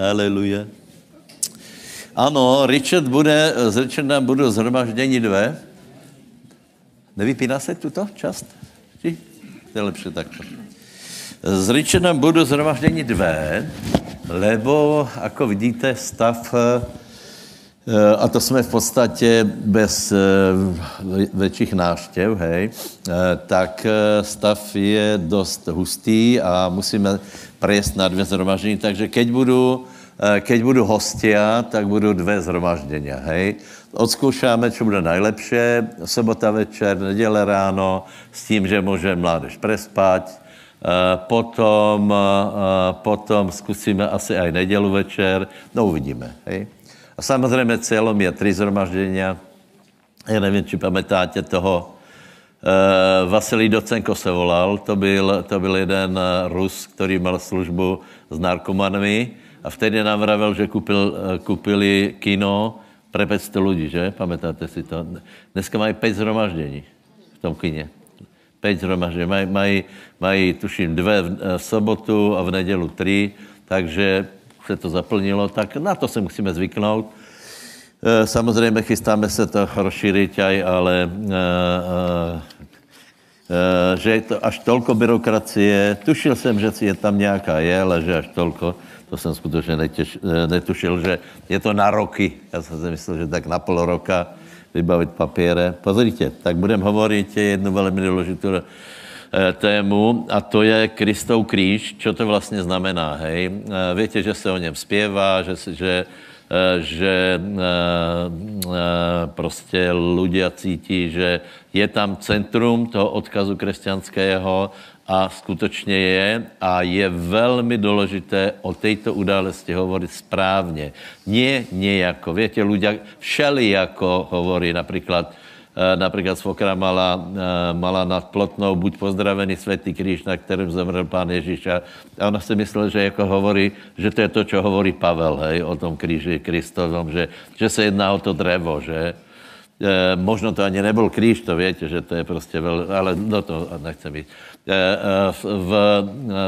Haleluja. Ano, Richard bude, s Richardem budu zhromaždění dvě. Nevypíná se tuto část? Či? To je lepší takto. S Richardem budu zhromaždění dvě, lebo, jako vidíte, stav Eh, a to jsme v podstatě bez eh, větších náštěv, hej, eh, tak stav je dost hustý a musíme prejet na dvě zhromaždění, takže keď budu, keď budu hostia, tak budu dvě zhromaždění, hej. Odzkoušáme, co bude najlepší, sobota večer, neděle ráno, s tím, že může mládež prespat, potom, potom zkusíme asi aj nedělu večer, no uvidíme, hej. A samozřejmě cílem je tři zhromaždění. Já nevím, či pamätáte toho, Uh, Vasilij Docenko se volal, to byl, to byl jeden eh, Rus, který měl službu s narkomanmi a vtedy nám vravel, že kupil, uh, kupili kino pre 500 lidí, že? Pamätáte si to? Dneska mají 5 zhromaždění v tom kině. 5 zhromaždění. Mají, mají, mají, tuším, dvě v, v sobotu a v nedělu tři, takže se to zaplnilo, tak na to se musíme zvyknout. Eh, samozřejmě chystáme se to rozšířit, ale uh, uh, že je to až tolko byrokracie. Tušil jsem, že je tam nějaká je, ale že až tolko, to jsem skutečně netěš, netušil, že je to na roky. Já jsem si myslel, že tak na pol roka vybavit papíre. Pozrite, tak budem hovorit jednu velmi důležitou tému a to je Kristov kříž. Co to vlastně znamená, hej? Víte, že se o něm zpěvá, že, že Eh, že eh, eh, prostě ľudia cítí, že je tam centrum toho odkazu křesťanského a skutečně je a je velmi důležité o této události hovorit správně. Nie nejako. Víte, ľudia všeli jako hovorí například Eh, například svokra mala, eh, mala nad Plotnou, buď pozdravený světý kříž, na kterém zemřel pán Ježíš. A ona si myslela, že jako hovorí, že to je to, co hovorí Pavel, hej, o tom kříži Kristovom, že, že se jedná o to drevo, že e, možno to ani nebyl kříž, to víte, že to je prostě vel, ale do toho nechcem jít. E, v, v,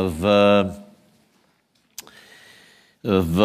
v v,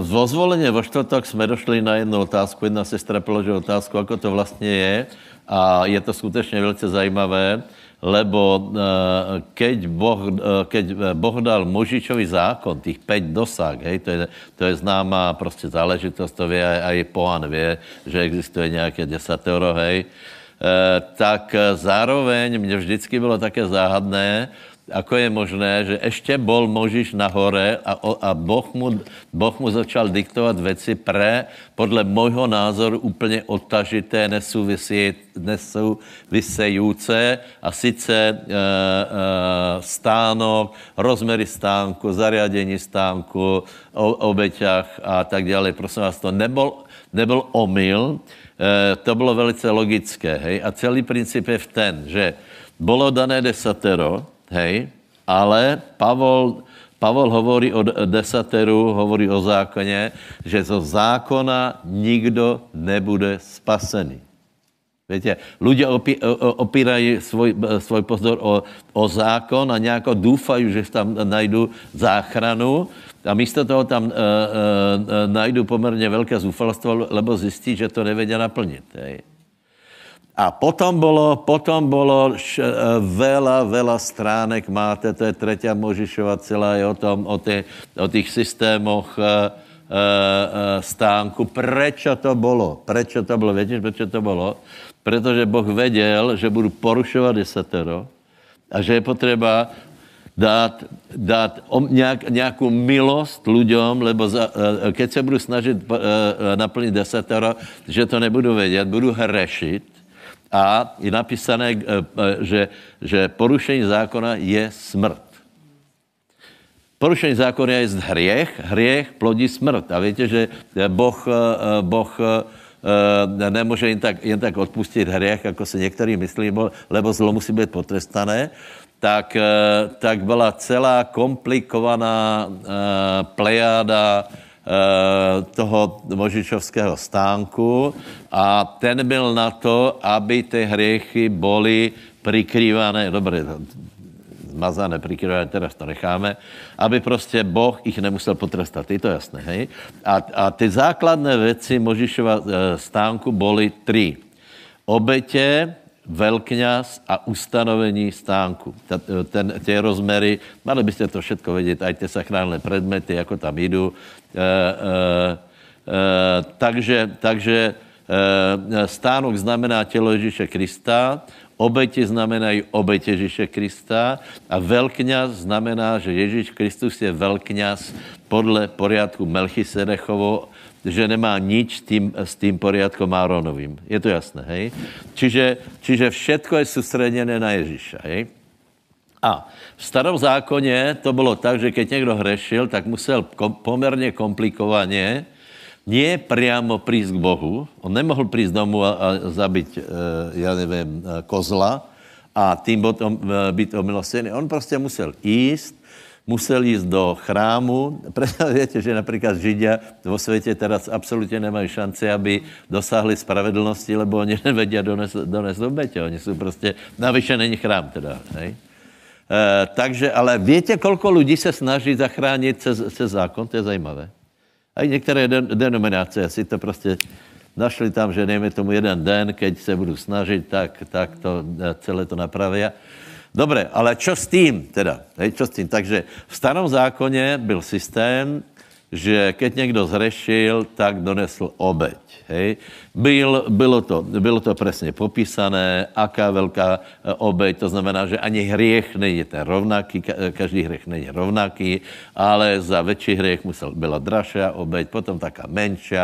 v ozvoleně vo čtvrtok jsme došli na jednu otázku. Jedna sestra položila otázku, ako to vlastně je. A je to skutečně velice zajímavé, lebo eh, keď boh, eh, keď boh dal Možičový zákon, těch pět dosah, hej, to, je, to je známá prostě záležitost, to vie aj, aj Pohan vie, že existuje nějaké desatero, hej, eh, tak zároveň mě vždycky bylo také záhadné, ako je možné, že ještě bol Možiš hore a, a boh, mu, boh mu začal diktovat věci pre, podle môjho názoru, úplně odtažité, nesouvisejúce a sice e, e, stánok, rozmery stánku, zariadení stánku, o, obeťach a tak dále. Prosím vás, to nebol, nebol omyl, e, to bylo velice logické. Hej? A celý princip je v ten, že bylo dané desatero, hej, ale Pavol, Pavol hovorí o desateru, hovorí o zákoně, že zo zákona nikdo nebude spasený. Víte, ľudia opí, opírají svoj, svoj pozor o, o zákon a nějako doufají, že tam najdu záchranu a místo toho tam e, e, najdu poměrně velké zúfalstvo, lebo zjistí, že to nevědí naplnit. Hej. A potom bylo, potom bylo š, e, vela, vela stránek máte, to je třetí Možišova celá je o tom, o, tě, o těch systémoch e, e, stánku. Prečo to bylo? Prečo to bylo? Víte, proč to bylo? Protože Boh věděl, že budu porušovat desatero a že je potřeba dát, dát nějak, nějakou milost lidem, lebo za, keď se budu snažit naplnit desatero, že to nebudu vědět, budu hrešit, a je napísané, eh, eh, že, že porušení zákona je smrt. Porušení zákona je hriech, hriech plodí smrt. A víte, že Boh, eh, boh nemůže jen tak, jen tak odpustit hriech, jako se některý myslí, lebo zlo musí být potrestané, tak, tak byla celá komplikovaná plejáda toho Možičovského stánku a ten byl na to, aby ty hriechy byly prikrývané, dobře, zmazané, prikryvané, teraz to necháme, aby prostě Boh ich nemusel potrestat, je to jasné, hej? A, a ty základné věci Možišova e, stánku boli tři. Obetě, velkňaz a ustanovení stánku. Ten, ty rozmery, mali byste to všetko vědět, aj ty sachrálné predmety, jako tam jdu. E, e, e, takže takže e, stánok znamená tělo Ježíše Krista, obeti znamenají obeti Ježíše Krista a velkňaz znamená, že Ježíš Kristus je velkňaz podle poriadku Melchisedechovo že nemá nič s tím, s tím poriadkom Áronovým. Je to jasné, hej? Čiže, čiže všetko je soustředěné na Ježíša, hej? A v starom zákoně to bylo tak, že keď někdo hrešil, tak musel kom, poměrně komplikovaně nie priamo prísť k Bohu. On nemohl prísť domu a, a zabiť, e, ja nevím, e, kozla a tým potom e, být omilostený. On prostě musel jíst, musel jít do chrámu. Víte, že například Židia vo světě teraz absolutně nemají šanci, aby dosáhli spravedlnosti, lebo oni nevedí donést, donést obětě. Oni jsou prostě, navyše není chrám teda, hej? E, takže, ale víte, kolko lidí se snaží zachránit cez, cez zákon? To je zajímavé. A i některé denominace si to prostě našli tam, že nejme tomu jeden den, keď se budu snažit, tak, tak to e, celé to napraví. Dobré, ale čo s tím teda? Hej, čo s tím? Takže v starom zákoně byl systém, že keď někdo zrešil, tak donesl obeď. Hej. Byl, bylo, to, bylo to přesně popísané, aká velká eh, obeď, to znamená, že ani hriech není ten rovnaký, každý hriech není rovnaký, ale za větší hriech musel, byla dražší obeď, potom taká menší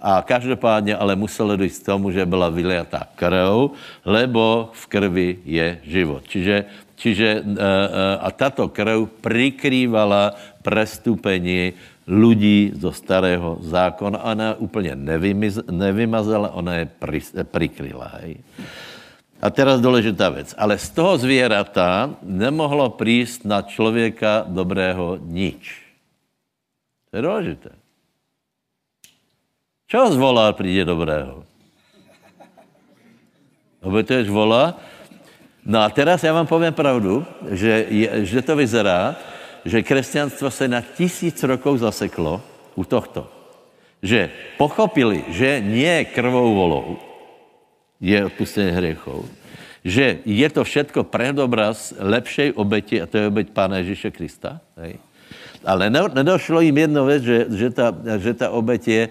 a každopádně ale muselo dojít k tomu, že byla vyliatá krv, lebo v krvi je život. Čiže Čiže eh, eh, a tato krv prikrývala prestupení lidí zo starého zákona. Ona úplně nevymiz, nevymazala, ona je pri, prikryla. Hej. A teraz důležitá věc. Ale z toho zvěrata nemohlo prísť na člověka dobrého nič. To je důležité. Čo zvolá přijde dobrého? Obetuješ vola? No a teraz já vám povím pravdu, že, je, že to vyzerá, že křesťanstvo se na tisíc rokov zaseklo u tohto. Že pochopili, že nie krvou volou je odpustení hriechov, že je to všetko predobraz lepšej obeti, a to je obeť Pána Ježíše Krista. Hej. Ale nedošlo jim jedno věc, že, že, ta, že ta obeť je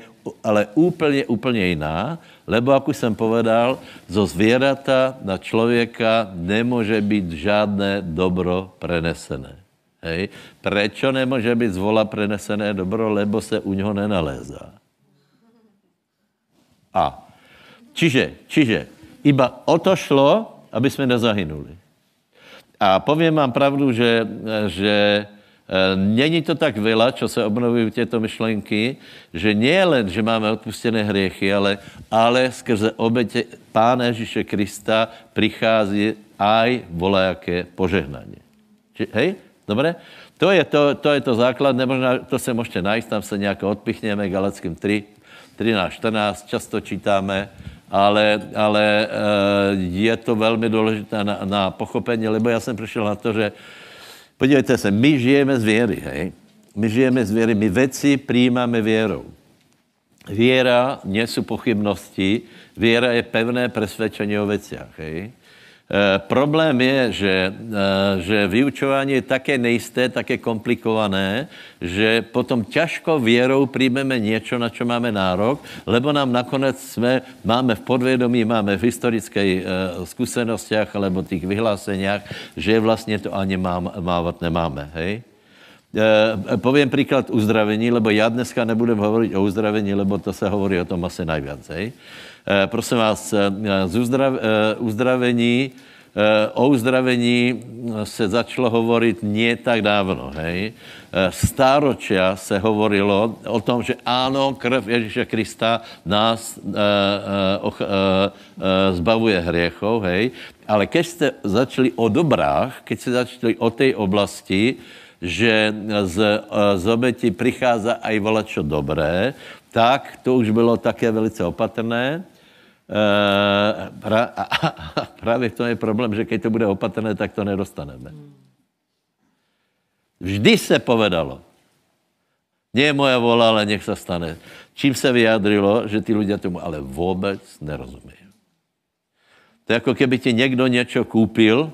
ale úplně, úplně jiná, lebo, jak už jsem povedal, zo zvěrata na člověka nemůže být žádné dobro prenesené. Hej. Prečo nemůže být z vola prenesené dobro, lebo se u něho nenalézá. A. Čiže, čiže, iba o to šlo, aby jsme nezahynuli. A povím vám pravdu, že, že Eh, není to tak veľa, čo se obnovují těto myšlenky, že nie len, že máme odpustené hriechy, ale, ale skrze obete Pána Ježíše Krista přichází aj volajaké požehnání. Hej? Dobré? To je to, to je to základné, možná to se můžete najít, tam se nějak odpichneme, Galeckým 3, 13, 14, často čítáme, ale, ale eh, je to velmi důležité na, na pochopení, lebo já jsem přišel na to, že Podívejte se, my žijeme z věry, hej? My žijeme z věry, my věci přijímáme věrou. Věra nie jsou pochybnosti, věra je pevné přesvědčení o věcech, hej? E, problém je, že, e, že vyučování je také nejisté, také komplikované, že potom těžko věrou přijmeme něco, na čo máme nárok, lebo nám nakonec jsme, máme v podvědomí, máme v historických e, zkušenostech alebo těch vyhláseniach, že vlastně to ani mám, mávat nemáme. Hej? E, povím příklad uzdravení, lebo já dneska nebudem hovorit o uzdravení, lebo to se hovorí o tom asi najviac. Hej? Eh, prosím vás, eh, z uzdrav, eh, uzdravení, o uzdravení se začalo hovorit nie tak dávno, hej. Stáročia se hovorilo o tom, že ano, krev Ježíše Krista nás zbavuje hriechov, hej. Ale keď jste začali o dobrách, keď jste začali o té oblasti, že z, z obeti přichází aj volačo dobré, tak to už bylo také velice opatrné. Uh, pra, a, a, právě to je problém, že když to bude opatrné, tak to nedostaneme. Vždy se povedalo. Nie moja vola, ale nech se stane. Čím se vyjádřilo, že ty lidé tomu ale vůbec nerozumí. To je jako keby ti někdo něco koupil,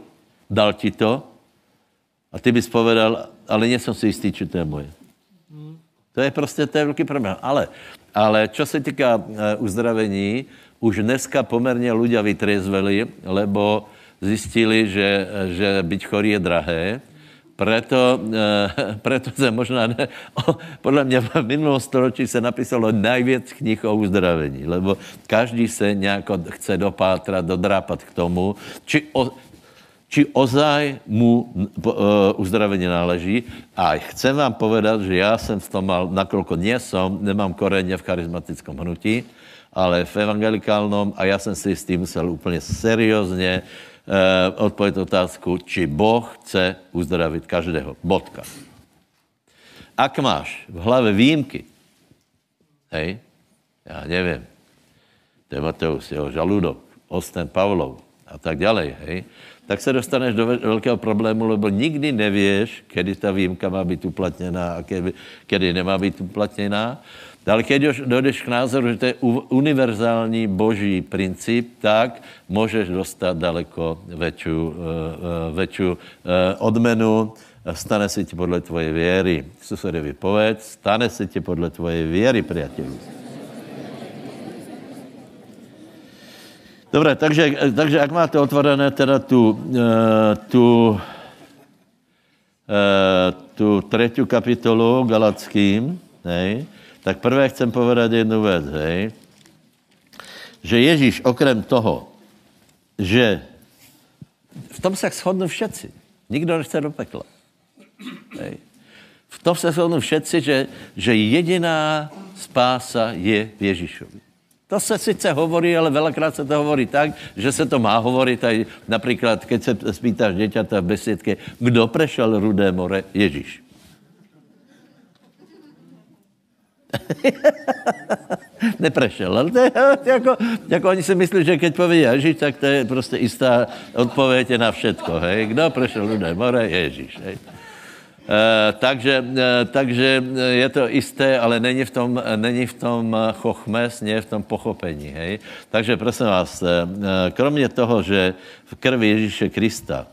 dal ti to a ty bys povedal, ale nejsem si jistý, či to je moje. To je prostě, to je velký problém. Ale, ale čo se týká uh, uzdravení, už dneska poměrně ľudia vytriezveli, lebo zjistili, že, že byť chorý je drahé, preto, e, preto se možná, ne, podle mě v minulém storočí se napísalo nejvíc knih o uzdravení, lebo každý se nějak chce dopátrat, dodrápat k tomu, či, o, či ozaj mu uh, uzdravení náleží. A chcem vám povedat, že já jsem v tom mal, nakolko nie som, nemám koreně v charismatickom hnutí, ale v evangelikálnom a já jsem si s tím musel úplně seriózně uh, odpovědět otázku, či Boh chce uzdravit každého. Bodka. Ak máš v hlave výjimky, hej, já nevím, Timoteus, jeho žaludok, Osten Pavlov a tak dále, hej, tak se dostaneš do velkého problému, lebo nikdy nevíš, kdy ta výjimka má být uplatněná a kdy, kdy nemá být uplatněná. Ale když dojdeš k názoru, že to je univerzální boží princip, tak můžeš dostat daleko větší, větší odmenu. Stane se ti podle tvoje věry. Susedovi povedz, stane se ti podle tvoje věry, přátelé. Dobré, takže, takže jak máte otvorené teda tu, tu, tu třetí kapitolu Galackým, hej, tak prvé chcem povedat jednu věc, hej, že Ježíš okrem toho, že v tom se shodnou všetci. Nikdo nechce do pekla. Hej. V tom se shodnou všetci, že, že jediná spása je v Ježíšovi. To se sice hovorí, ale velakrát se to hovorí tak, že se to má hovorit aj například, keď se spýtáš děťata v besiedke, kdo prešel Rudé more? Ježíš. Neprešel, ale to je, jako, jako oni si myslí, že keď poví Ježíš, tak to je prostě jistá odpověď na všetko, hej. Kdo prešel Rudé more? Ježíš, hej. E, takže, e, takže je to jisté, ale není v tom, není v tom chochmes, nie v tom pochopení. Hej? Takže prosím vás, kromě toho, že v krvi Ježíše Krista,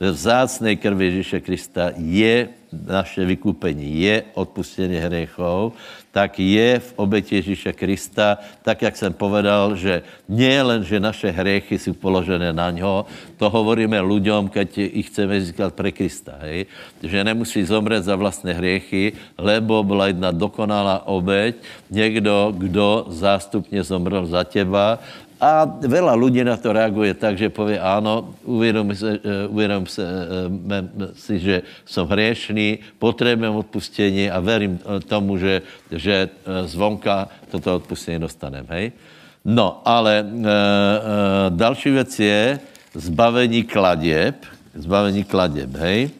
v zácné krvi Ježíše Krista je naše vykupení, je odpustění hriechov, tak je v oběti Ježíše Krista, tak jak jsem povedal, že nie len, že naše hriechy jsou položené na něho, to hovoríme lidem, keď ich chceme získat pre Krista, hej? že nemusí zomřet za vlastné hriechy, lebo byla jedna dokonalá obeť, někdo, kdo zástupně zomrel za těba a veľa ľudí na to reaguje tak, že povie áno, uvědom, se, eh, uvědom se, eh, si, že som hriešný, potřebujem odpustení a verím eh, tomu, že, že zvonka toto odpustení dostanem. Hej? No, ale e, e, další věc je zbavení kladěb. Zbavení kladěb, hej?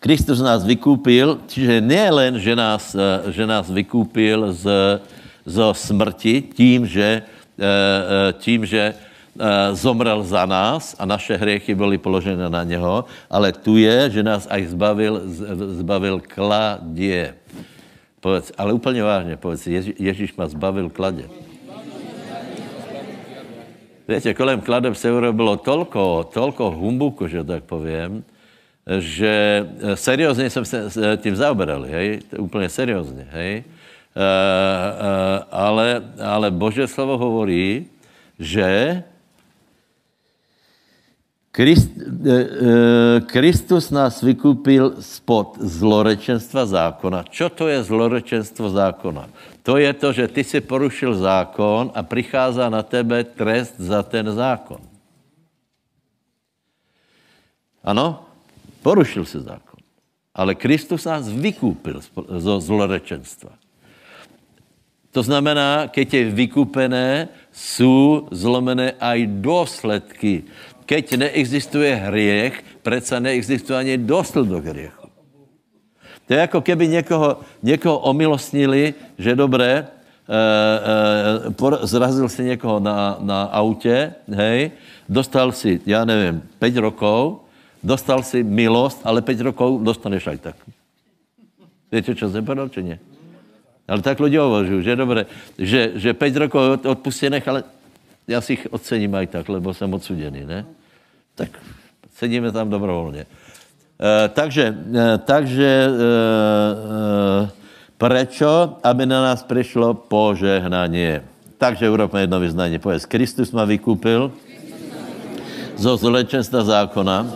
Kristus nás vykúpil, čiže nie len, že nás, že nás vykúpil z, zo smrti tím, že tím, že eh, zomrel za nás a naše hriechy byly položené na něho, ale tu je, že nás aj zbavil, zbavil kladě. Povedz, ale úplně vážně, povedz, Ježí, Ježíš má zbavil kladě. Víte, kolem kladeb se bylo tolko, tolko humbuku, že tak povím, že seriózně jsem se tím zaoberal, hej, úplně seriózně, hej. Eh, eh, ale, ale Bože slovo hovorí, že Krist, eh, Kristus nás vykupil spod zlorečenstva zákona. Čo to je zlorečenstvo zákona? To je to, že ty si porušil zákon a přichází na tebe trest za ten zákon. Ano? Porušil si zákon. Ale Kristus nás vykúpil zo zlorečenstva. To znamená, keď je vykupené, jsou zlomené aj důsledky. Keď neexistuje hriech, přece neexistuje ani důsledok hriechu. To je jako keby někoho, někoho omilostnili, že dobré, e, e, zrazil si někoho na, na autě, hej, dostal si, já nevím, 5 rokov dostal si milost, ale 5 rokov dostaneš aj tak. Viete, čo jsem či nie? Ale tak ľudia uvažujú, že dobre, že, že 5 rokov odpustených, ale já si ich ocením aj tak, lebo jsem odsudený, ne? Tak sedíme tam dobrovolně. E, takže, e, takže e, e, prečo? Aby na nás přišlo požehnanie. Takže urobme jedno vyznání. Povedz, Kristus ma vykúpil zo zlečenstva zákona,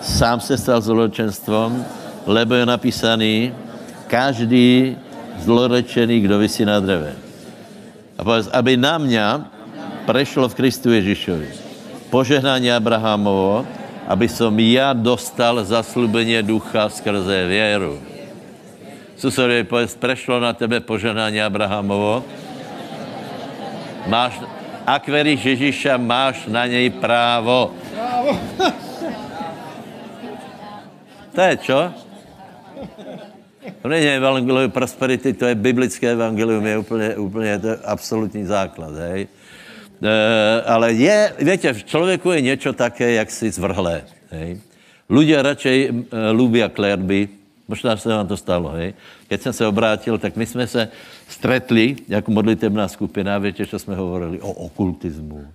sám se stal zlečenstvom, lebo je napísaný, každý zlorečený, kdo vysí na dreve. A povedz, aby na mě prešlo v Kristu Ježišovi požehnání Abrahamovo, aby som já dostal zaslubení ducha skrze věru. Susovi, povedz, prešlo na tebe požehnání Abrahamovo. Máš, ak veríš Ježíša, máš na něj právo. Právo. To je čo? To není evangelium prosperity, to je biblické evangelium, je úplně, úplně to je absolutní základ, hej. E, ale je, víte, v člověku je něco také, jak si zvrhlé, hej. Ľudia radšej e, ľúbia klerby, možná se vám to stalo, hej. Keď jsem se obrátil, tak my jsme se stretli jako modlitebná skupina, víte, co jsme hovorili o okultismu.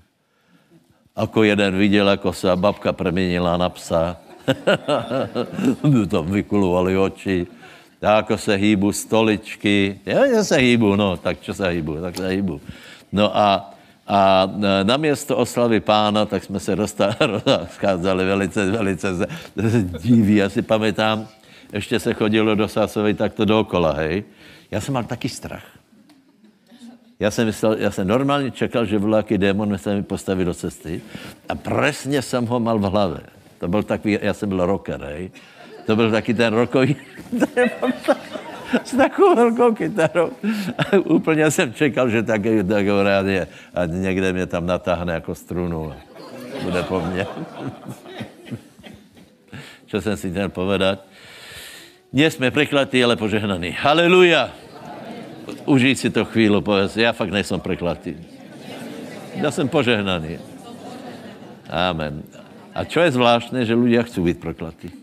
Ako jeden viděl, ako se babka preměnila na psa. to vykulovali oči ako se hýbu stoličky. Já se hýbu, no, tak čo se hýbu, tak se hýbu. No a, a na město oslavy pána, tak jsme se rozcházeli velice, velice diví. Já si pamätám, ještě se chodilo do Sásovej takto dookola, hej. Já jsem mal taky strach. Já jsem, myslel, já jsem normálně čekal, že nějaký démon se mi postaví do cesty a přesně jsem ho mal v hlavě. To byl takový, já jsem byl rocker, hej. To byl taky ten rokový s takovou velkou kytarou. Úplně jsem čekal, že tak, tak rád je a někde mě tam natáhne jako strunu. Bude po mně. Co jsem si chtěl povedat? Nie jsme preklatí, ale požehnaní. Haleluja. Užij si to chvíli, povedz. Já fakt nejsem preklatý. Já jsem požehnaný. Amen. A čo je zvláštné, že ľudia chcú být preklatí.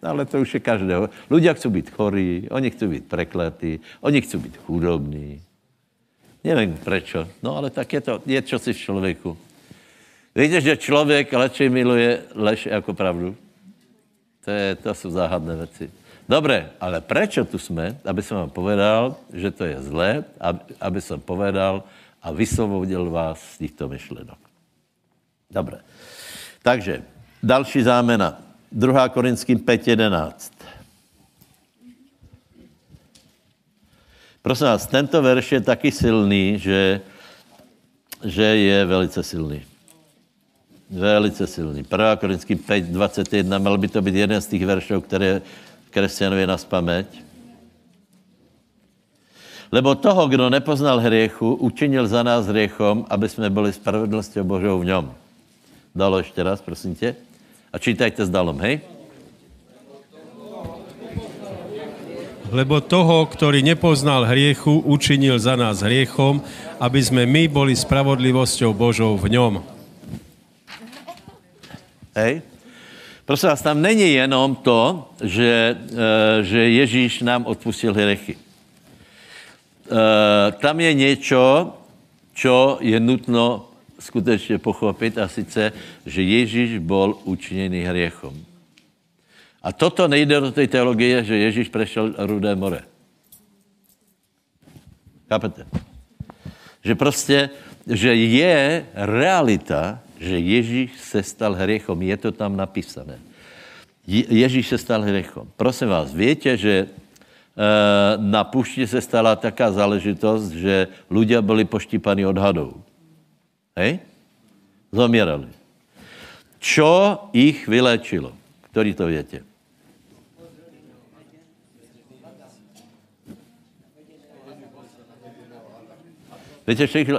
Ale to už je každého. Ľudia chcú být chorí, oni chcú být prekletí, oni chcú být chudobní. Nevím prečo, no ale tak je to, je si v člověku. Víte, že člověk radšej miluje lež jako pravdu? To, je, to jsou záhadné věci. Dobré, ale prečo tu jsme? Aby jsem vám povedal, že to je zlé, aby, aby jsem povedal a vysvobodil vás z těchto myšlenok. Dobré. Takže, další zámena. 2. Korinským 5.11. Prosím vás, tento verš je taky silný, že, že je velice silný. Velice silný. 1. Korinským 5.21, měl by to být jeden z těch veršů, které kresťanovi na paměť. Lebo toho, kdo nepoznal hriechu, učinil za nás hriechom, aby jsme byli spravedlností Božou v něm. Dalo ještě raz, prosím tě. A čítajte s dalom, hej? Lebo toho, ktorý nepoznal hriechu, učinil za nás hriechom, aby sme my boli spravodlivosťou Božou v ňom. Hej? Prosím vás, tam není jenom to, že, e, že Ježíš nám odpustil hriechy. E, tam je něco, čo je nutno skutečně pochopit a sice, že Ježíš byl učiněný hriechom. A toto nejde do té teologie, že Ježíš prešel rudé more. Chápete? Že prostě, že je realita, že Ježíš se stal hriechom. Je to tam napísané. Ježíš se stal hriechom. Prosím vás, víte, že eh, na pušti se stala taká záležitost, že ľudia byli poštípaní od hadou. Hej? Zomírali. Čo ich vylečilo? Který to větě? Víte, čo ich uh, uh,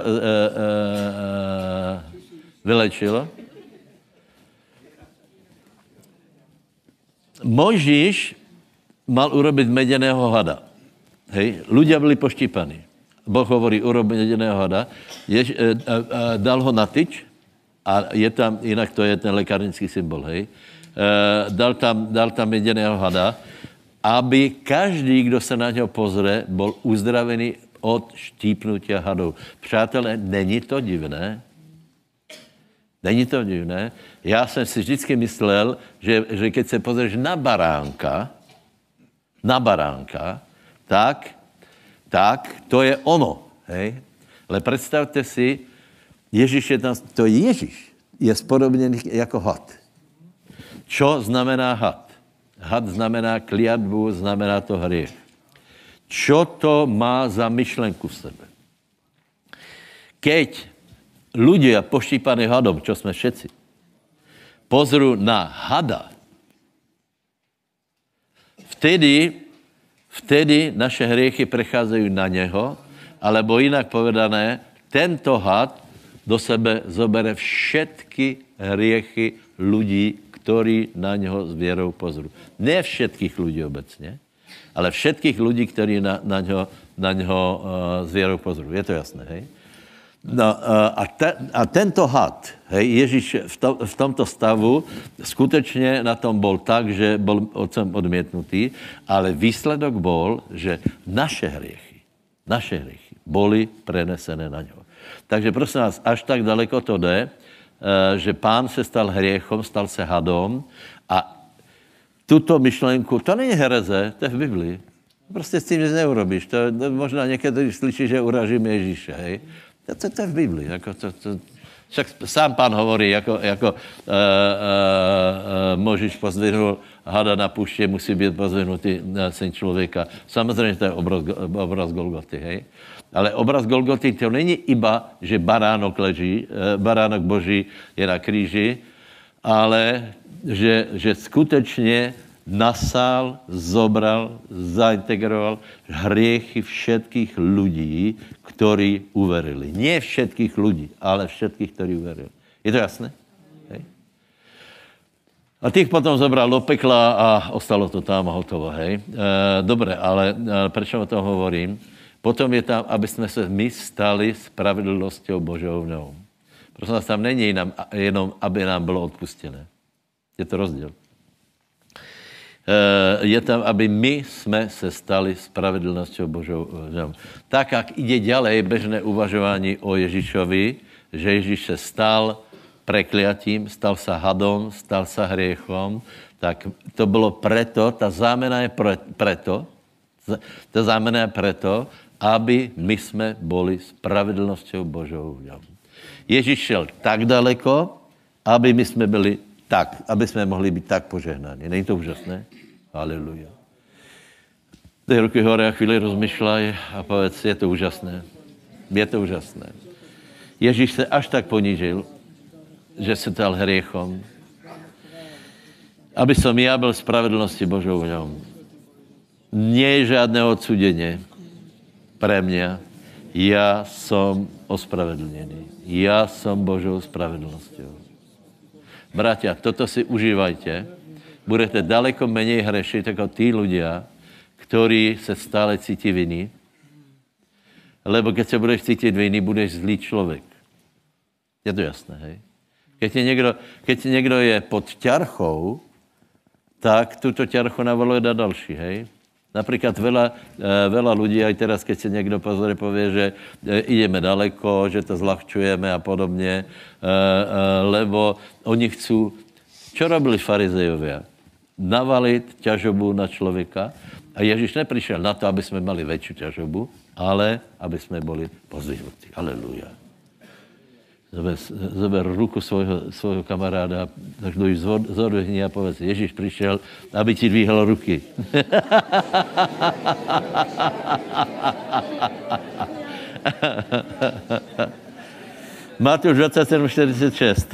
vylečilo? Možíš mal urobit meděného hada. Hej, ľudia byli poštípaní. Boh hovorí, urob jediného hada, jež, e, e, dal ho na tyč a je tam, jinak to je ten lékárnický symbol, hej. dal tam, dal tam jediného hada, aby každý, kdo se na něho pozře, byl uzdravený od štípnutia hadou. Přátelé, není to divné? Není to divné? Já jsem si vždycky myslel, že, že keď se pozřeš na baránka, na baránka, tak, tak to je ono. Hej? Ale představte si, Ježíš je tam, to je Ježíš, je spodobněný jako had. Čo znamená had? Had znamená kliatbu, znamená to hriech. Čo to má za myšlenku v sebe? Keď ľudia poštípaní hadom, čo jsme všetci, pozru na hada, vtedy, vtedy naše hriechy precházejí na něho, alebo jinak povedané, tento had do sebe zobere všetky hriechy lidí, ktorí na něho s věrou pozru. Ne všetkých lidí obecně, ale všetkých lidí, kteří na, na něho, na něho uh, s věrou pozru. Je to jasné, hej? No, a, te, a tento had, hej, Ježíš v, to, v tomto stavu skutečně na tom byl tak, že byl otcem odmětnutý, ale výsledok byl, že naše hriechy, naše hriechy byly prenesené na něho. Takže prosím vás, až tak daleko to jde, eh, že pán se stal hriechom, stal se hadom a tuto myšlenku, to není hereze, to je v Biblii. Prostě s tím nic neurobíš. To, to možná někdy slyší, že uražím Ježíše, hej. To, to, to je v Biblii. Jako to, to, však sám pán hovorí, jako, jako uh, uh, uh, Možíš pozdvihnul hada na puště, musí být pozdvihnutý syn člověka. Samozřejmě to je obraz, obraz Golgoty, hej. Ale obraz Golgoty to není iba, že baránok leží, baránok boží je na kříži, ale že, že skutečně nasál, zobral, zaintegroval hriechy všetkých lidí, kteří uverili. Ne všetkých lidí, ale všetkých, kteří uverili. Je to jasné? Hej? A těch potom zobral do pekla a ostalo to tam a hotovo, hej. E, dobré, ale e, proč o tom hovorím? Potom je tam, aby jsme se my stali spravedlností Božou vnou. Prosím vás, tam není jenom, jenom, aby nám bylo odpustené. Je to rozdíl. Eh, je tam, aby my jsme se stali spravedlností Božou. Tak, jak jde ďalej bežné uvažování o Ježíšovi, že Ježíš se stal prekliatím, stal se hadom, stal se hriechom, tak to bylo preto, ta zámena je pre, preto, ta zámena je preto, aby my jsme byli spravedlností Božou. Ježíš šel tak daleko, aby my jsme byli tak, aby jsme mohli být tak požehnáni. Není to úžasné? Haleluja. Dej ruky hore a chvíli rozmyšlej a povedz, je to úžasné. Je to úžasné. Ježíš se až tak ponížil, že se stal hriechom, aby som já byl spravedlnosti Božou v něm. Nie je žádné odsudenie pre mě. Já jsem ospravedlněný. Já jsem Božou spravedlnosťou. Bratia, toto si užívajte. Budete daleko méně hřešit jako tí ľudia, kteří se stále cítí viny. Lebo keď se budeš cítit viny, budeš zlý člověk. Je to jasné, hej? Keď, je někdo, keď někdo je pod ťarchou, tak tuto ťarchu navoluje na další, hej? Například vela, eh, vela lidí, aj teraz, keď se někdo pozore pově, že eh, ideme daleko, že to zlahčujeme a podobně, eh, lebo oni chcou, čo robili farizejovia? Navalit ťažobu na člověka a Ježíš nepřišel na to, aby jsme mali větší ťažobu, ale aby jsme byli pozdvihnutí. Aleluja zober, ruku svojho, svojho kamaráda, tak do zodvihni a povedz, Ježíš přišel, aby ti dvíhal ruky. Matouš 27.46.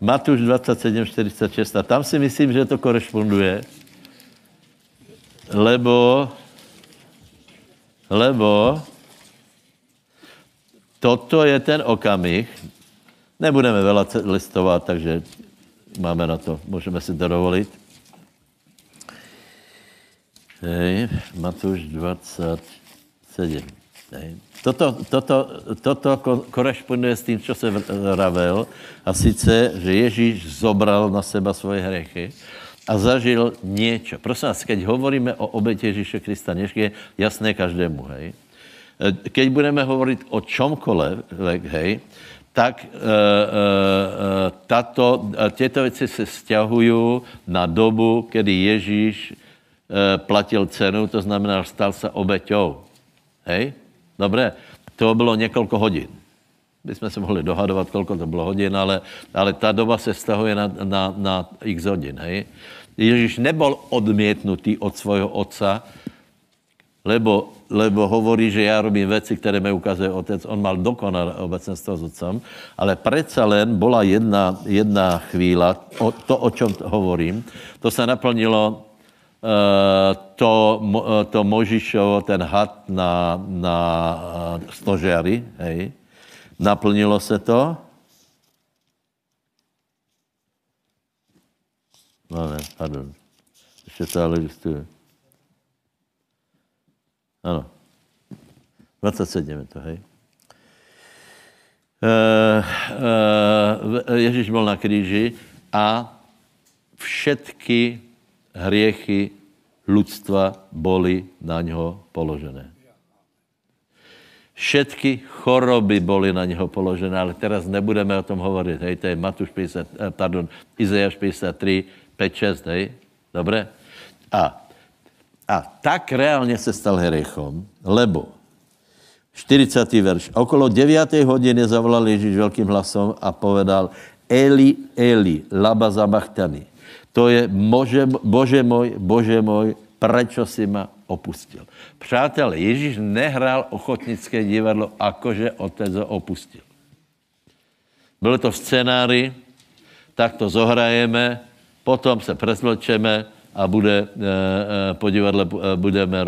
Matouš 27.46. A tam si myslím, že to korešponduje, lebo, lebo toto je ten okamih. Nebudeme vela listovat, takže máme na to, můžeme si to dovolit. Hej, Matuš 27. Hej. Toto, toto, toto korešponduje s tím, co se vravel, a sice, že Ježíš zobral na seba svoje hrechy a zažil něco. Prosím vás, keď hovoríme o obětě Ježíše Krista, než je jasné každému, hej. Keď budeme hovorit o čomkoliv, hej, tak e, e, tato, tyto věci se vzťahují na dobu, kdy Ježíš e, platil cenu, to znamená, stal se obeťou. Hej? Dobré, to bylo několik hodin. My jsme se mohli dohadovat, kolko to bylo hodin, ale, ale ta doba se stahuje na, na, na x hodin. Hej? Ježíš nebyl odmětnutý od svého otca, lebo, lebo hovorí, že já robím věci, které mi ukazuje otec. On mal dokonalé obecenstvo s otcem, ale přece len byla jedna, jedna chvíla, o, to, o čem hovorím, to se naplnilo Eh, to, eh, to Možišovo, ten had na, na eh, stožiari, hej, naplnilo se to. No ne, pardon. Ještě to ale listuje. Ano. 27 je to, hej. Uh, uh, Ježíš byl na kříži a všetky hriechy ľudstva boli na něho položené. Všetky choroby boli na něho položené, ale teraz nebudeme o tom hovorit. Hej, to je Matuš 50, eh, pardon, Izajáš 53, 5, 6, hej? Dobré? A, a tak reálně se stal hriechom, lebo 40. verš. Okolo 9. hodiny zavolal Ježíš velkým hlasom a povedal Eli, Eli, laba zabachtani. To je, bože, bože můj, bože můj, prečo si ma opustil. Přátelé, Ježíš nehrál ochotnické divadlo, akože otec ho opustil. Bylo to v scénáři, tak to zohrajeme, potom se prezvlčeme a bude, e, e, po divadle e, budeme.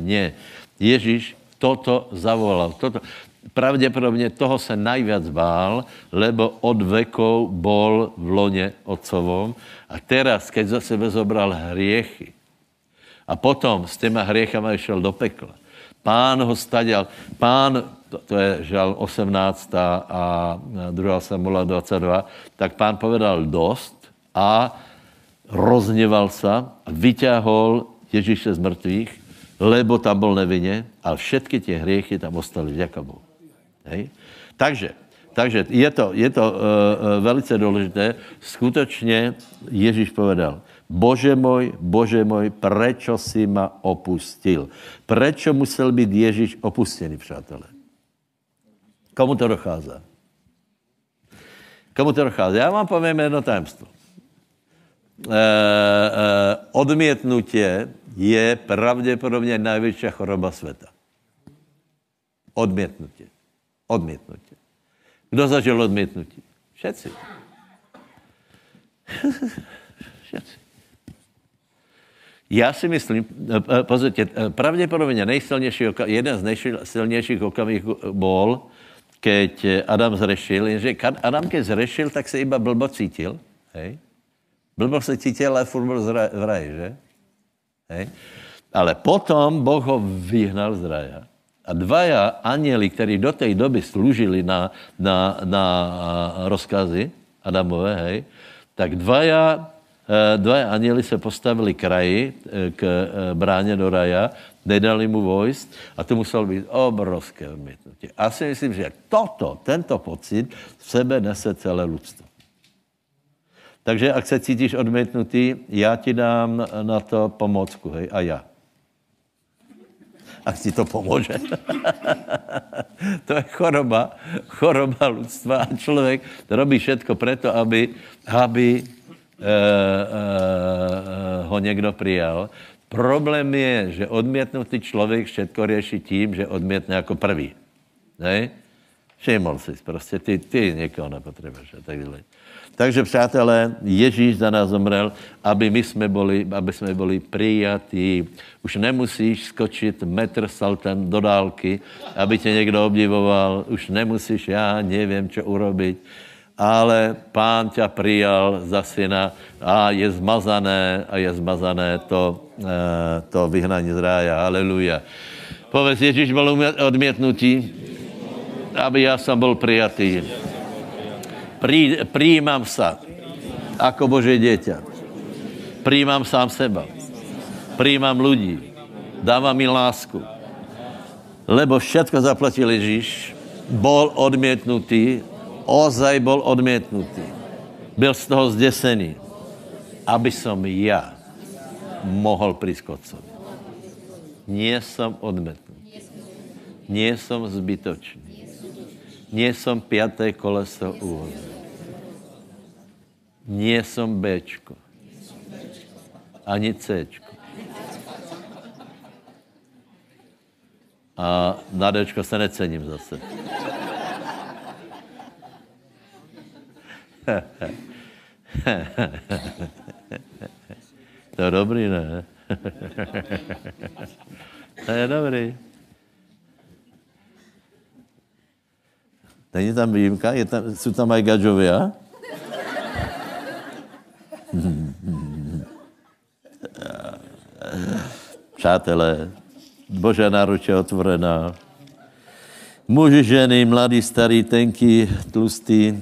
Ne. Ježíš toto zavolal. Toto pravděpodobně toho se najviac bál, lebo od vekov bol v loně otcovom a teraz, keď za sebe zobral hriechy a potom s těma hriechama šel do pekla, pán ho staděl, pán, to, to je žal 18 a 2. Samuela 22, tak pán povedal dost a rozněval se a vyťahol Ježíše z mrtvých, lebo tam byl nevinně, ale všetky ty hriechy tam ostali, vďaka Bohu. Hej? Takže, takže je to, je to uh, velice důležité. Skutečně Ježíš povedal, Bože můj, Bože můj, prečo si ma opustil? Prečo musel být Ježíš opustený, přátelé? Komu to dochází? Komu to dochází? Já vám povím jedno tajemstvo. E, e, odmětnutě je pravděpodobně největší choroba světa. Odmětnutě. Odmětnutí. Kdo zažil odmětnutí? Všetci. Všetci. Já si myslím, eh, pozrite, eh, pravděpodobně nejsilnější, jeden z nejsilnějších okamihů byl, keď Adam zrešil, jenže Adam, keď zrešil, tak se iba blbo cítil, hej? Blbo se cítil, ale furt byl v raji, že? Hej? Ale potom Boh ho vyhnal z raja a dvaja anieli, kteří do té doby služili na, na, na rozkazy Adamové, hej, tak dvaja, eh, dvaja anieli se postavili kraji eh, k eh, bráně do raja, nedali mu vojst a to muselo být obrovské odmětnutí. A si myslím, že toto, tento pocit v sebe nese celé lidstvo. Takže ak se cítíš odmětnutý, já ti dám na to pomocku, hej, a já a ti to pomůže. to je choroba, choroba lidstva a člověk robí všetko preto, aby, aby e, e, ho někdo přijal. Problém je, že odmětnutý člověk všetko řeší tím, že odmětne jako prvý. Ne? Všiml jsi, prostě ty, ty někoho nepotřebuješ a tak dále. Takže, přátelé, Ježíš za nás zomrel, aby my jsme byli, aby jsme byli přijatí. Už nemusíš skočit metr saltem do dálky, aby tě někdo obdivoval. Už nemusíš, já nevím, co urobit. Ale pán tě přijal za syna a je zmazané, a je zmazané to, eh, to vyhnání z rája. Aleluja. Povedz, Ježíš byl odmětnutí aby já jsem byl přijatý. Přijímám se jako Boží dieťa. Přijímám sám seba. Přijímám ľudí. Dávám mi lásku. Lebo všetko zaplatil Ježíš. Bol odmietnutý. Ozaj bol odmietnutý. Byl z toho zdesený. Aby som ja mohol prísť k. Nie som odmetnutý. Nie som zbytočný. Nie som piaté koleso úvodu. Nie som Bčko. Ani Cčko. A na Dčko se necením zase. to je dobrý, ne? to je dobrý. Není tam výjimka? Je tam, jsou tam aj gadžovia? Přátelé, Božá náruč je otvorená. Muži, ženy, mladý, starý, tenký, tlustý,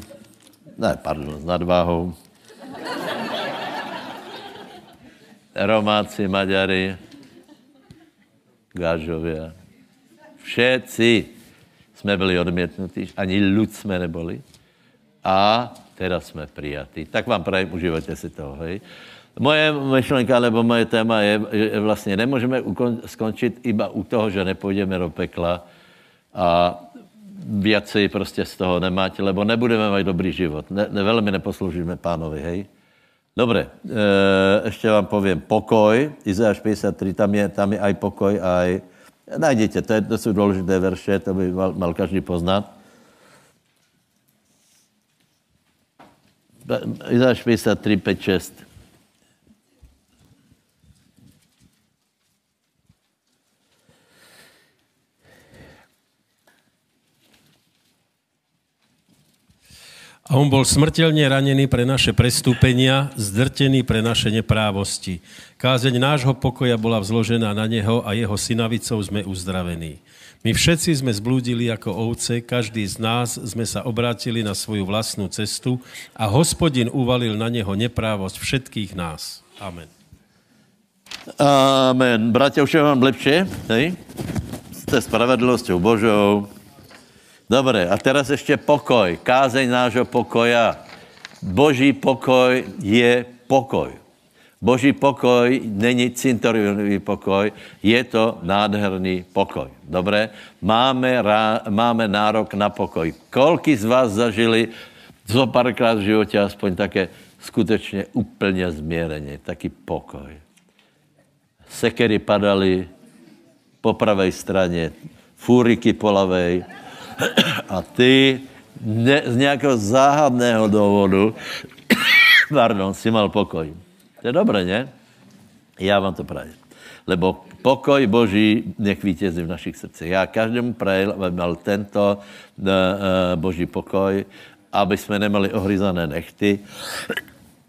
ne, pardon, s nadváhou. Romáci, Maďari, Gážovia. Všetci jsme byli odmětnutí, ani ľud jsme neboli. A teraz jsme přijatí. Tak vám prajem, užívajte si toho, hej. Moje myšlenka, nebo moje téma je, že vlastně nemůžeme skončit iba u toho, že nepůjdeme do pekla a viacej prostě z toho nemáte, lebo nebudeme mít dobrý život. Ne, ne, velmi neposloužíme pánovi, hej. Dobre, e, ještě vám povím pokoj, Izajáš 53, tam je, tam je aj pokoj, aj... Najděte, to, je, to jsou důležité verše, to by mal, mal každý poznat. Izajáš 53, 5, 6. A on bol smrtelne ranený pre naše prestúpenia, zdrtený pre naše neprávosti. Kázeň nášho pokoja bola vzložená na neho a jeho synavicou sme uzdravení. My všetci sme zblúdili ako ovce, každý z nás sme sa obrátili na svoju vlastnú cestu a hospodin uvalil na neho neprávosť všetkých nás. Amen. Amen. Bratia, už je vám lepšie? Hej? Ste spravedlnosťou Božou, Dobre, a teraz ještě pokoj. Kázeň nášho pokoja. Boží pokoj je pokoj. Boží pokoj není cintorionový pokoj, je to nádherný pokoj. Dobré? Máme, rá, máme nárok na pokoj. Kolky z vás zažili zo párkrát v životě aspoň také skutečně úplně změreně, taky pokoj. Sekery padaly po pravé straně, fúriky po lavej, a ty ne, z nějakého záhadného důvodu, pardon, si mal pokoj. To je dobré, ne? Já vám to prajem. Lebo pokoj Boží nech vítězí v našich srdcích. Já každému prajem, aby mal tento uh, Boží pokoj, aby jsme nemali ohryzané nechty.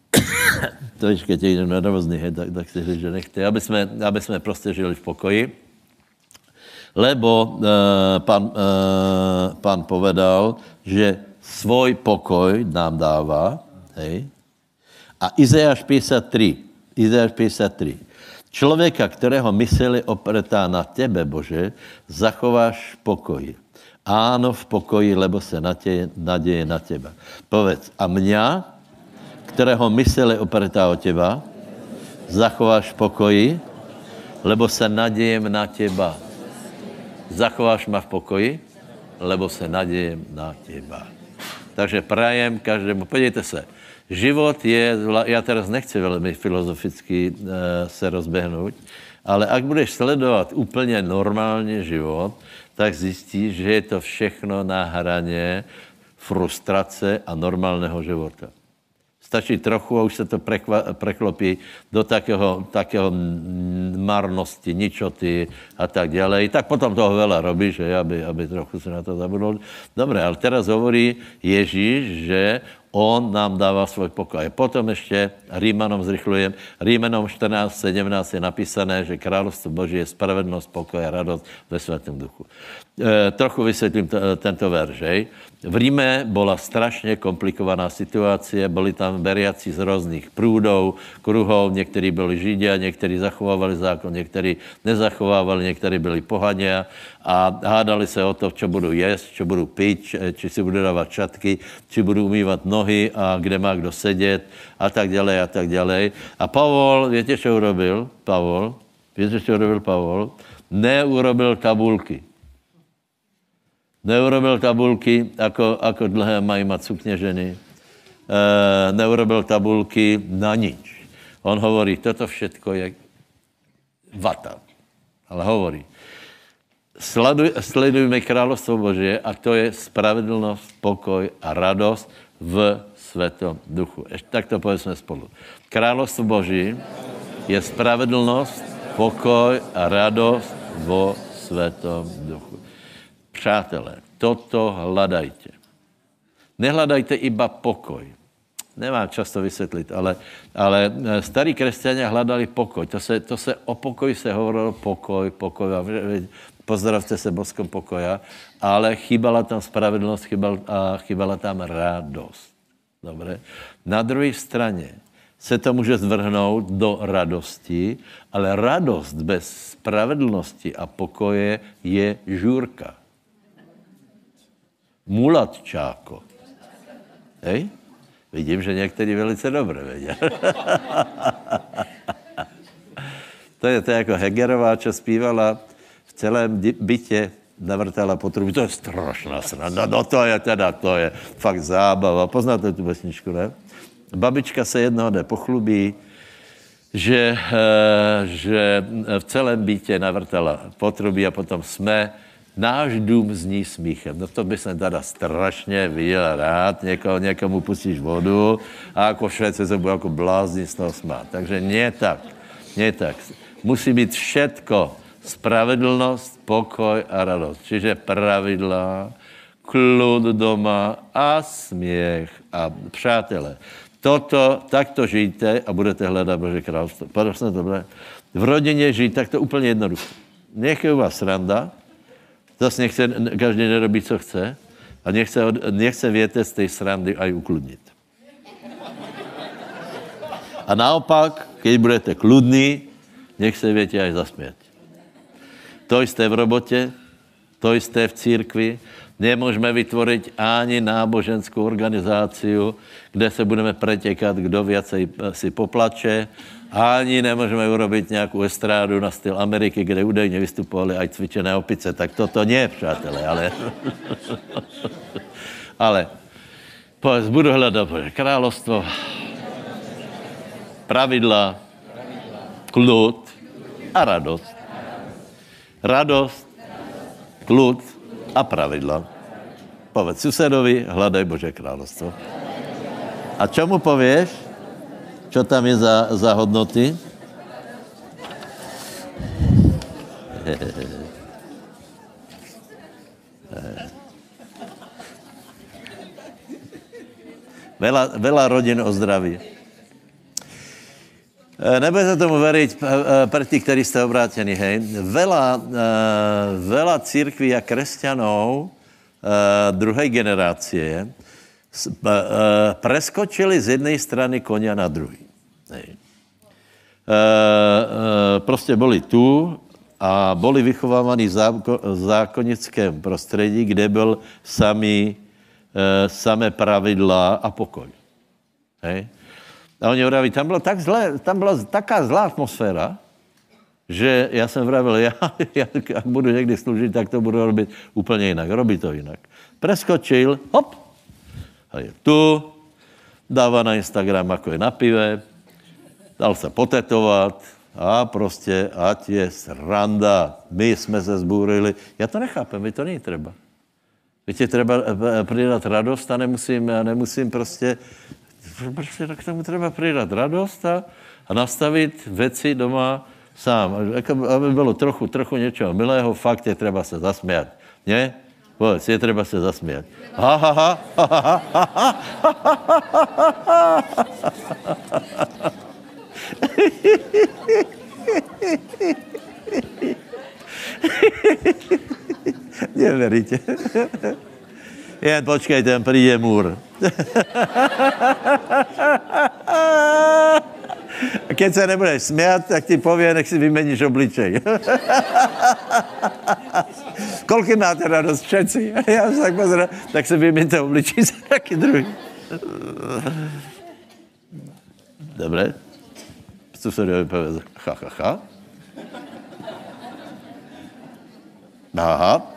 to když keď jdem nervózny, tak, tak si říct, že nechty. Aby jsme, aby jsme prostě žili v pokoji lebo uh, pan, uh, pan povedal, že svoj pokoj nám dává, hej, a Izajáš 53, Izajáš 53, člověka, kterého mysl opretá na tebe, Bože, zachováš v pokoji. Áno, v pokoji, lebo se naděje, naděje na teba. Povedz, a mňa, kterého mysl opretá o teba, zachováš v pokoji, lebo se nadějem na teba zachováš ma v pokoji, lebo se nadějem na těba. Takže prajem každému, podívejte se, život je, já teraz nechci velmi filozoficky uh, se rozběhnout, ale ak budeš sledovat úplně normálně život, tak zjistíš, že je to všechno na hraně frustrace a normálného života. Stačí trochu a už se to prekva, preklopí do takého, takého marnosti, ničoty a tak dále. Tak potom toho veľa robíš, že, aby, aby trochu se na to zabudol. Dobre, ale teraz hovorí Ježíš, že on nám dává svůj pokoj. Potom ještě Rímanom zrychlujem. Rímanom 14, 17 je napísané, že královstvo Boží je spravedlnost, pokoj a radost ve svatém duchu. E, trochu vysvětlím t- tento verš, hej. V Ríme byla strašně komplikovaná situace, byli tam beriaci z různých průdou, kruhov, někteří byli židia, někteří zachovávali zákon, někteří nezachovávali, někteří byli pohaně a hádali se o to, co budu jíst, co budu pít, či, si budu dávat čatky, či budu umývat nohy a kde má kdo sedět a tak dále a tak dále. A Pavol, víte, co urobil? Pavol, víte, co urobil Pavol? Neurobil tabulky neurobil tabulky, ako, ako dlhé mají mať sukně ženy. E, neurobil tabulky na nič. On hovorí, toto všetko je vata. Ale hovorí, sleduj, sledujme královstvo Božie a to je spravedlnost, pokoj a radost v Svetom duchu. Ještě tak to povedzme spolu. Královstvo Boží je spravedlnost, pokoj a radost vo Svetom duchu. Přátelé, toto hledajte. Nehledajte iba pokoj. Nemám často vysvětlit, ale, ale eh, starí křesťania hledali pokoj. To se, to se o pokoji se hovorilo pokoj, pokoj. A pozdravte se boskom pokoja, ale chybala tam spravedlnost, chybala, a chybala tam radost. Dobre? Na druhé straně se to může zvrhnout do radosti, ale radost bez spravedlnosti a pokoje je žůrka mulatčáko. Hej? Vidím, že někteří velice dobře vědí. to je to jako Hegerová, čo zpívala celém bytě navrtala potrubu. To je strašná sranda. No to je teda, to je fakt zábava. Poznáte tu vesničku, ne? Babička se jednoho dne pochlubí, že, eh, že v celém bytě navrtala potrubí a potom jsme náš dům zní smíchem. No to by jsem teda strašně viděl rád, někoho, někomu pustíš vodu a jako všetci se budou jako blázni z toho smát. Takže nie tak, nie tak. Musí být všetko, spravedlnost, pokoj a radost. Čiže pravidla, klud doma a směch a přátelé. Toto, takto žijte a budete hledat Bože království. Prosím, dobré. V rodině žít takto úplně jednoduše. Nech je u vás sranda, Zase nechce každý nerobí, co chce a nechce, nechce věte z té srandy aj ukludnit. A naopak, když budete kludní, nech se větě aj zasmět. To jste v robotě, to jste v církvi, nemůžeme vytvořit ani náboženskou organizaci, kde se budeme pretěkat, kdo viacej si poplače, ani nemůžeme urobit nějakou estrádu na styl Ameriky, kde údajně vystupovali aj cvičené opice. Tak toto nie, přátelé, ale... ale povedz, budu hledat královstvo, pravidla, klud a radost. Radost, klud a pravidla. Povedz susedovi, hledaj Bože královstvo. A čemu pověš? Co tam je za, za hodnoty? Vela, vela rodin o zdraví. Eh, Nebudete tomu veriť, eh, eh, tých, ktorí jste obrátení, hej. Vela, vela církví a kresťanov druhé generácie preskočili z jedné strany konia na druhý. Hej. Prostě byli tu a byli vychovávaní v zákonickém prostředí, kde byl samý, samé pravidla a pokoj. Hej. A oni vraví, tam byla, tak zlé, tam byla taká zlá atmosféra, že já jsem vravil, já, já, jak budu někdy služit, tak to budu robit úplně jinak, robí to jinak. Preskočil, hop, a je tu, dává na Instagram, jako je na pive, dal se potetovat a prostě, ať je sranda, my jsme se zbůrili. Já to nechápem, vy to není třeba. Víte, třeba eh, přidat radost a nemusím, nemusím prostě, prostě k tomu třeba přidat radost a, a nastavit věci doma sám. Aby bylo trochu, trochu něčeho milého, fakt je třeba se zasmět. Ne? Povedz, je třeba se zasmět. Ha, ha, ha, ha, ha, ha, ha, ha, ha. Neveríte. Jen počkejte, přijde můr. A keď se nebudeš smět, tak ti pově, nech si vymeníš obličej. Kolik máte radost všetci? Já se tak pozera, tak se vyměňte obličej za taky druhý. Dobré. Co se dověděl? Ha, ha, ha. Aha.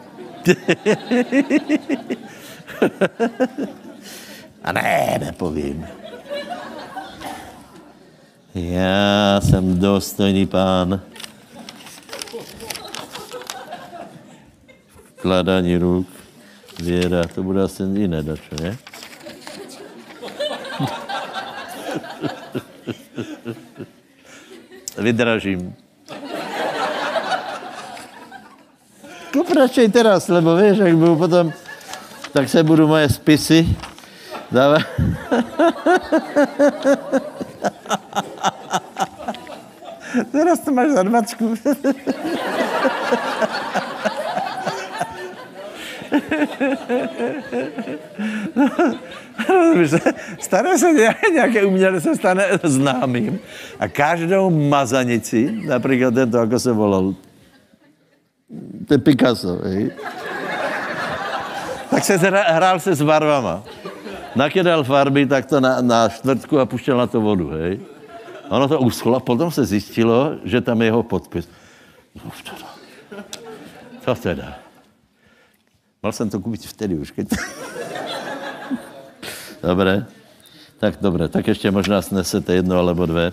A ne, nepovím. Já jsem dostojný pán. Kladání ruk, věra, to bude asi jiné dačo, ne? Vydražím. Kup radšej teraz, lebo víš, jak budu potom, tak se budu moje spisy dávat. Teraz to máš za dvačku. Stane se nějaké uměle, se stane známým a každou mazanici, například tento, jako se volal, to je Picasso, hej? Tak se hrál se s barvama. Nakydal farby, tak to na, na čtvrtku a puštěl na to vodu, hej? Ono to uschlo, potom se zjistilo, že tam je jeho podpis. No, teda. Co teda? Mal jsem to koupit vtedy už. Keď... dobré. Tak dobré, tak ještě možná snesete jedno alebo dvě.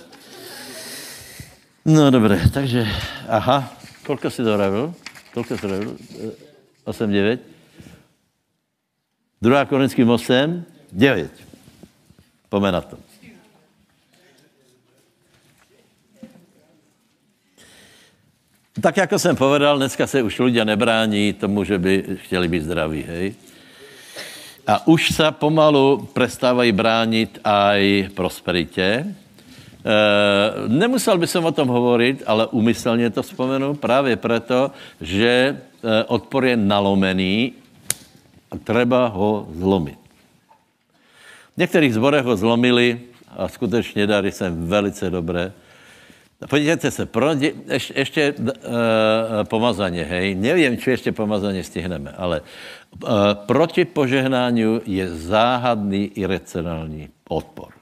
No dobré, takže, aha, kolko si doravil? Kolko si doravil? 8, 9? Druhá Korinským 8, 9. Pomen na to. Tak jako jsem povedal, dneska se už lidé nebrání tomu, že by chtěli být zdraví, hej? A už se pomalu prestávají bránit aj prosperitě. E, nemusel by som o tom hovorit, ale umyslně to vzpomenu právě proto, že e, odpor je nalomený a treba ho zlomit. V některých zborech ho zlomili a skutečně dary jsem velice dobré. Podívejte se, pro, ještě, ještě uh, pomazaně, hej, nevím, či ještě pomazaně stihneme, ale uh, proti požehnání je záhadný iracionální odpor.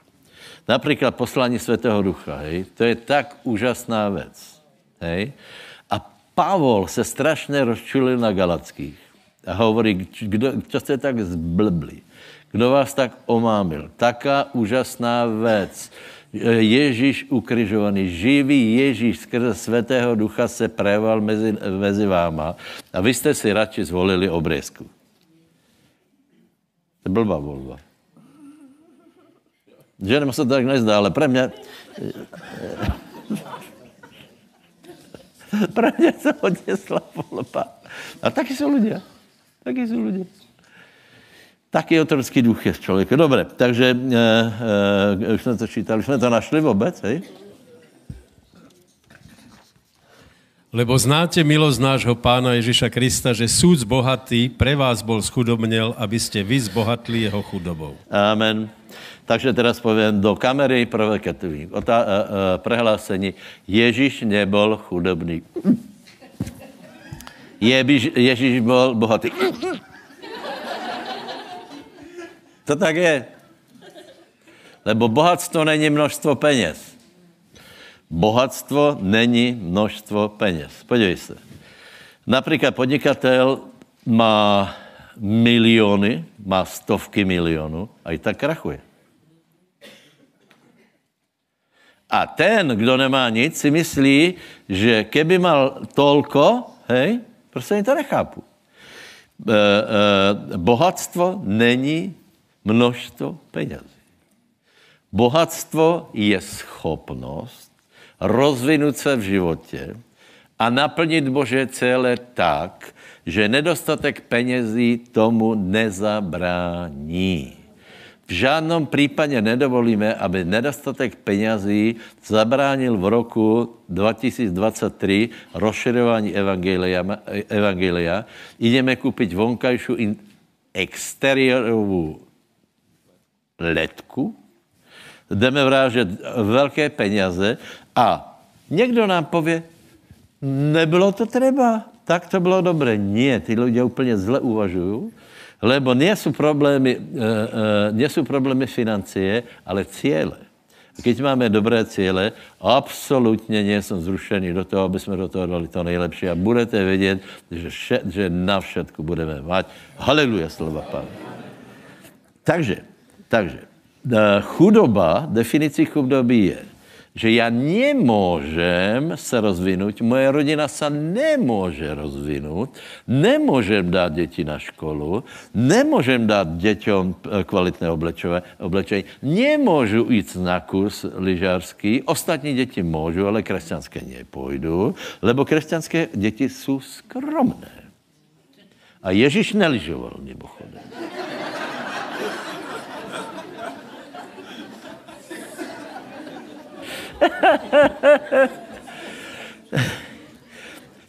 Například poslání Svatého Ducha, hej, to je tak úžasná věc, hej. A Pavol se strašně rozčulil na Galackých a hovorí, kdo, čo jste tak zblbli, kdo vás tak omámil, taká úžasná věc, Ježíš ukrižovaný, živý Ježíš skrze Svatého Ducha se preval mezi, mezi váma a vy jste si radši zvolili obrezku. To je blbá volba. Ženem se tak nezdá, ale pre mě... pre mě to hodně slabá volba. A taky jsou lidé. Taky jsou lidé. Taky otrocký duch je v člověku. Dobře, takže e, e, už jsme to čítali, už jsme to našli vůbec, hej? Lebo znáte milosť nášho pána Ježiša Krista, že súd bohatý pre vás bol schudobnel, aby ste vy zbohatli jeho chudobou. Amen. Takže teraz poviem do kamery provokativní. O ta, uh, uh, prehlásení. Ježíš nebol chudobný. Ježíš, Ježíš bol bohatý. To tak je. Lebo bohatstvo není množstvo peněz. Bohatstvo není množstvo peněz. Podívej se. Například podnikatel má miliony, má stovky milionů a i tak krachuje. A ten, kdo nemá nic, si myslí, že keby mal tolko, hej, prostě to nechápu. E, e, bohatstvo není množstvo penězí. Bohatstvo je schopnost rozvinout se v životě a naplnit Bože celé tak, že nedostatek penězí tomu nezabrání. V žádnom případě nedovolíme, aby nedostatek penězí zabránil v roku 2023 rozširování evangelia. evangelia. Ideme koupit vonkajšiu exteriorovou letku, jdeme vrážet velké peněze a někdo nám pově, nebylo to třeba, tak to bylo dobré. Nie, ty lidé úplně zle uvažují, lebo nie jsou problémy, uh, uh, nie jsou problémy financie, ale cíle. A keď máme dobré cíle, absolutně nejsem zrušený do toho, aby jsme do toho dali to nejlepší a budete vědět, že, vše, že na všetku budeme mať. Haleluja, slova Pána. Takže, takže, eh, chudoba, definicí chudoby je, že já nemůžem se rozvinout, moje rodina se nemůže rozvinout, nemůžem dát děti na školu, nemůžem dát děťom eh, kvalitné oblečení, nemůžu jít na kurz lyžářský, ostatní děti můžu, ale křesťanské nepůjdu, lebo křesťanské děti jsou skromné. A Ježíš neližoval mimochodem.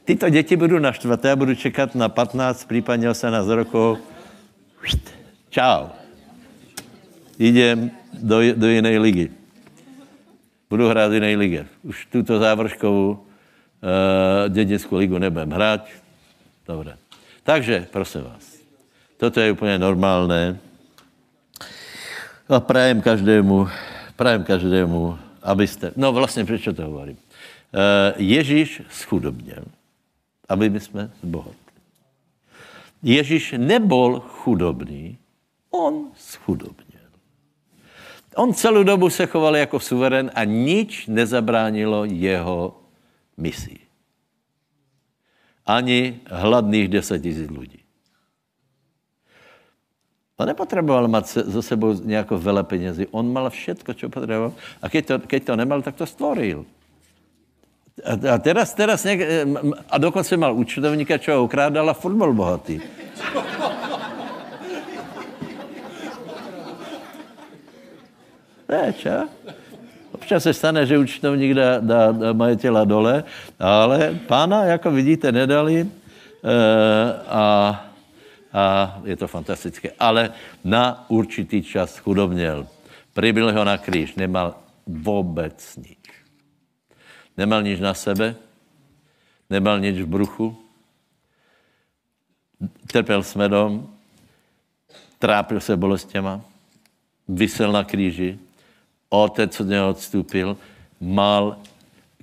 Tyto děti budu naštvat, já budu čekat na 15, případně 18 rokov. Čau. Idem do, do jiné ligy. Budu hrát v jiné ligy. Už tuto závrškovou uh, dědickou ligu nebudem hrát. Dobré. Takže, prosím vás, toto je úplně normálné. A prajem každému, prajem každému, abyste, no vlastně, proč to hovorím? Uh, Ježíš schudobněl, aby my jsme zbohatli. Ježíš nebol chudobný, on schudobněl. On celou dobu se choval jako suverén a nič nezabránilo jeho misii. Ani hladných deset tisíc lidí. On nepotřeboval mít za sebou nějakou vele penězí. On mal všetko, co potřeboval. A keď to, keď to nemal, tak to stvoril. A, a teraz, teraz něk, a dokonce mal účtovníka, čo ho ukrádal a furt bohatý. Ne, čo? Občas se stane, že účtovník dá, dá, dá majitela dole, ale pána, jako vidíte, nedali. E, a a je to fantastické. Ale na určitý čas chudobněl. Přibyl ho na kříž, nemal vůbec nic. Nemal nic na sebe, nemal nic v bruchu, trpěl smedom, trápil se bolestěma, vysel na kříži, otec od něho odstúpil, mal,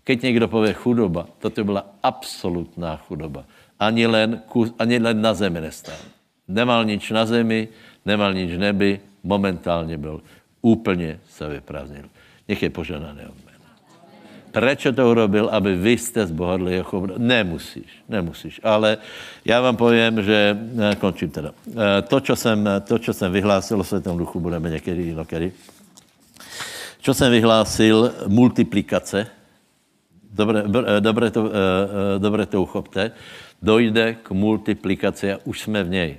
keď někdo pově chudoba, toto byla absolutná chudoba. Ani len, ani len na zemi nestál. Nemal nič na zemi, nemal nič v nebi, momentálně byl úplně se vyprázdnil. Nech je poženané od. Proč to urobil, aby vy jste zbohatli jako... Nemusíš, nemusíš. Ale já vám povím, že... Eh, končím teda. Eh, to, co jsem, to, čo jsem vyhlásil o Světom duchu, budeme někdy jinokedy. Čo jsem vyhlásil, multiplikace, dobré, eh, dobré, to, dobré to uchopte, dojde k multiplikaci a už jsme v něj.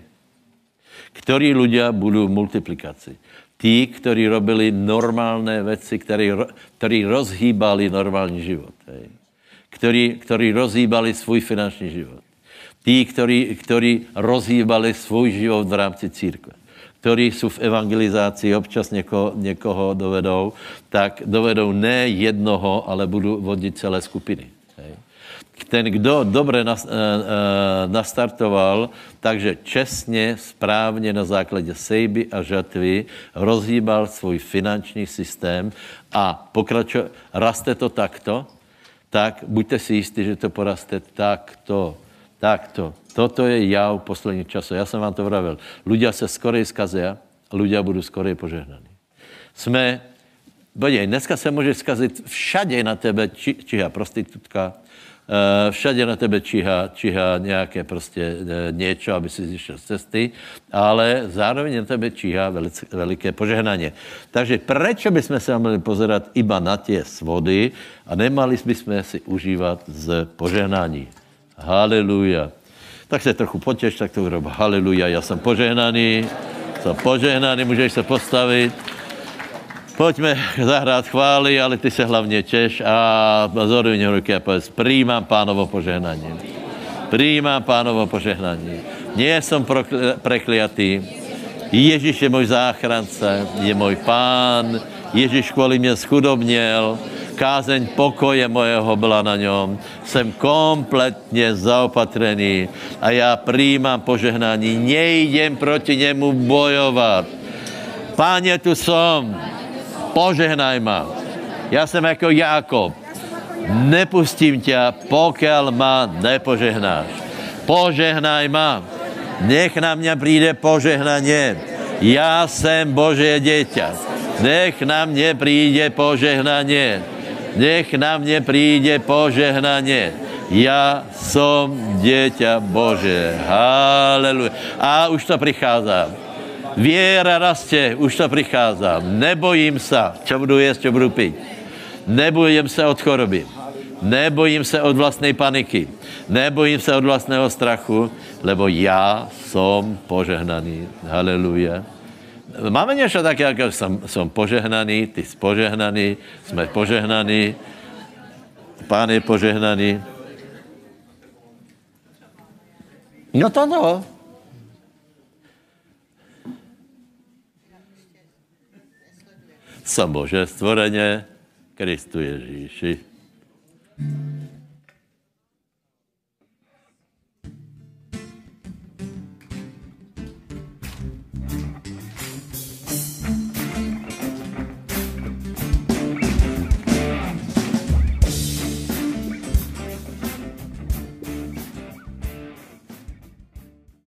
Ktorí ľudia budou multiplikaci? Tí, ktorí robili normálné věci, ktorí rozhýbali normální život. Hej. Ktorí, ktorí rozhýbali svůj finanční život. Tí, ktorí, ktorí rozhýbali svůj život v rámci církve ktorí jsou v evangelizaci, občas někoho, někoho dovedou, tak dovedou ne jednoho, ale budou vodit celé skupiny ten, kdo dobře eh, eh, nastartoval, takže čestně, správně na základě sejby a žatvy rozhýbal svůj finanční systém a pokračuje, raste to takto, tak buďte si jistí, že to poraste takto, takto. Toto je jav posledních časů. Já jsem vám to vravil. Ľudia se skorej skazia, ľudia budou skorej požehnaní. Jsme, podívej, dneska se může skazit všade na tebe, či, čiha prostitutka, všade na tebe číhá, číhá nějaké prostě eh, něco, aby si zišel z cesty, ale zároveň na tebe číhá velice, veliké požehnání. Takže proč bychom se měli pozerat iba na tě svody a nemali bychom si užívat z požehnání. Haleluja. Tak se trochu potěš, tak to urob. Haleluja, já jsem požehnaný, Som požehnaný, můžeš se postavit. Pojďme zahrát chvály, ale ty se hlavně češ a zoruj ruky a povedz, přijímám pánovo požehnání. Přijímám pánovo požehnání. Nie som prekliatý. Ježíš je můj záchrance, je můj pán. Ježíš kvůli mě schudobněl. Kázeň pokoje mojeho byla na něm. Jsem kompletně zaopatrený a já přijímám požehnání. Nejdem proti němu bojovat. Páně, tu som požehnaj ma. Já jsem jako Jákob. Nepustím tě, pokud ma nepožehnáš. Požehnaj ma. Nech na mě přijde požehnaně. Já jsem Bože dieťa. Nech na mě přijde požehnaně. Nech na mě přijde požehnaně. Já jsem dieťa Bože. Haleluja. A už to přichází. Věra rastě, už to přichází. Nebojím se, čo budu jíst, čo budu pít. Nebojím se od choroby. Nebojím se od vlastnej paniky. Nebojím se od vlastného strachu, lebo já jsem požehnaný. Haleluja. Máme něco také, jako jsem, jsem požehnaný, ty jsi požehnaný, jsme požehnaní, pán je požehnaný. No to no. Jsem Bože stvoreně, Kristu Ježíši.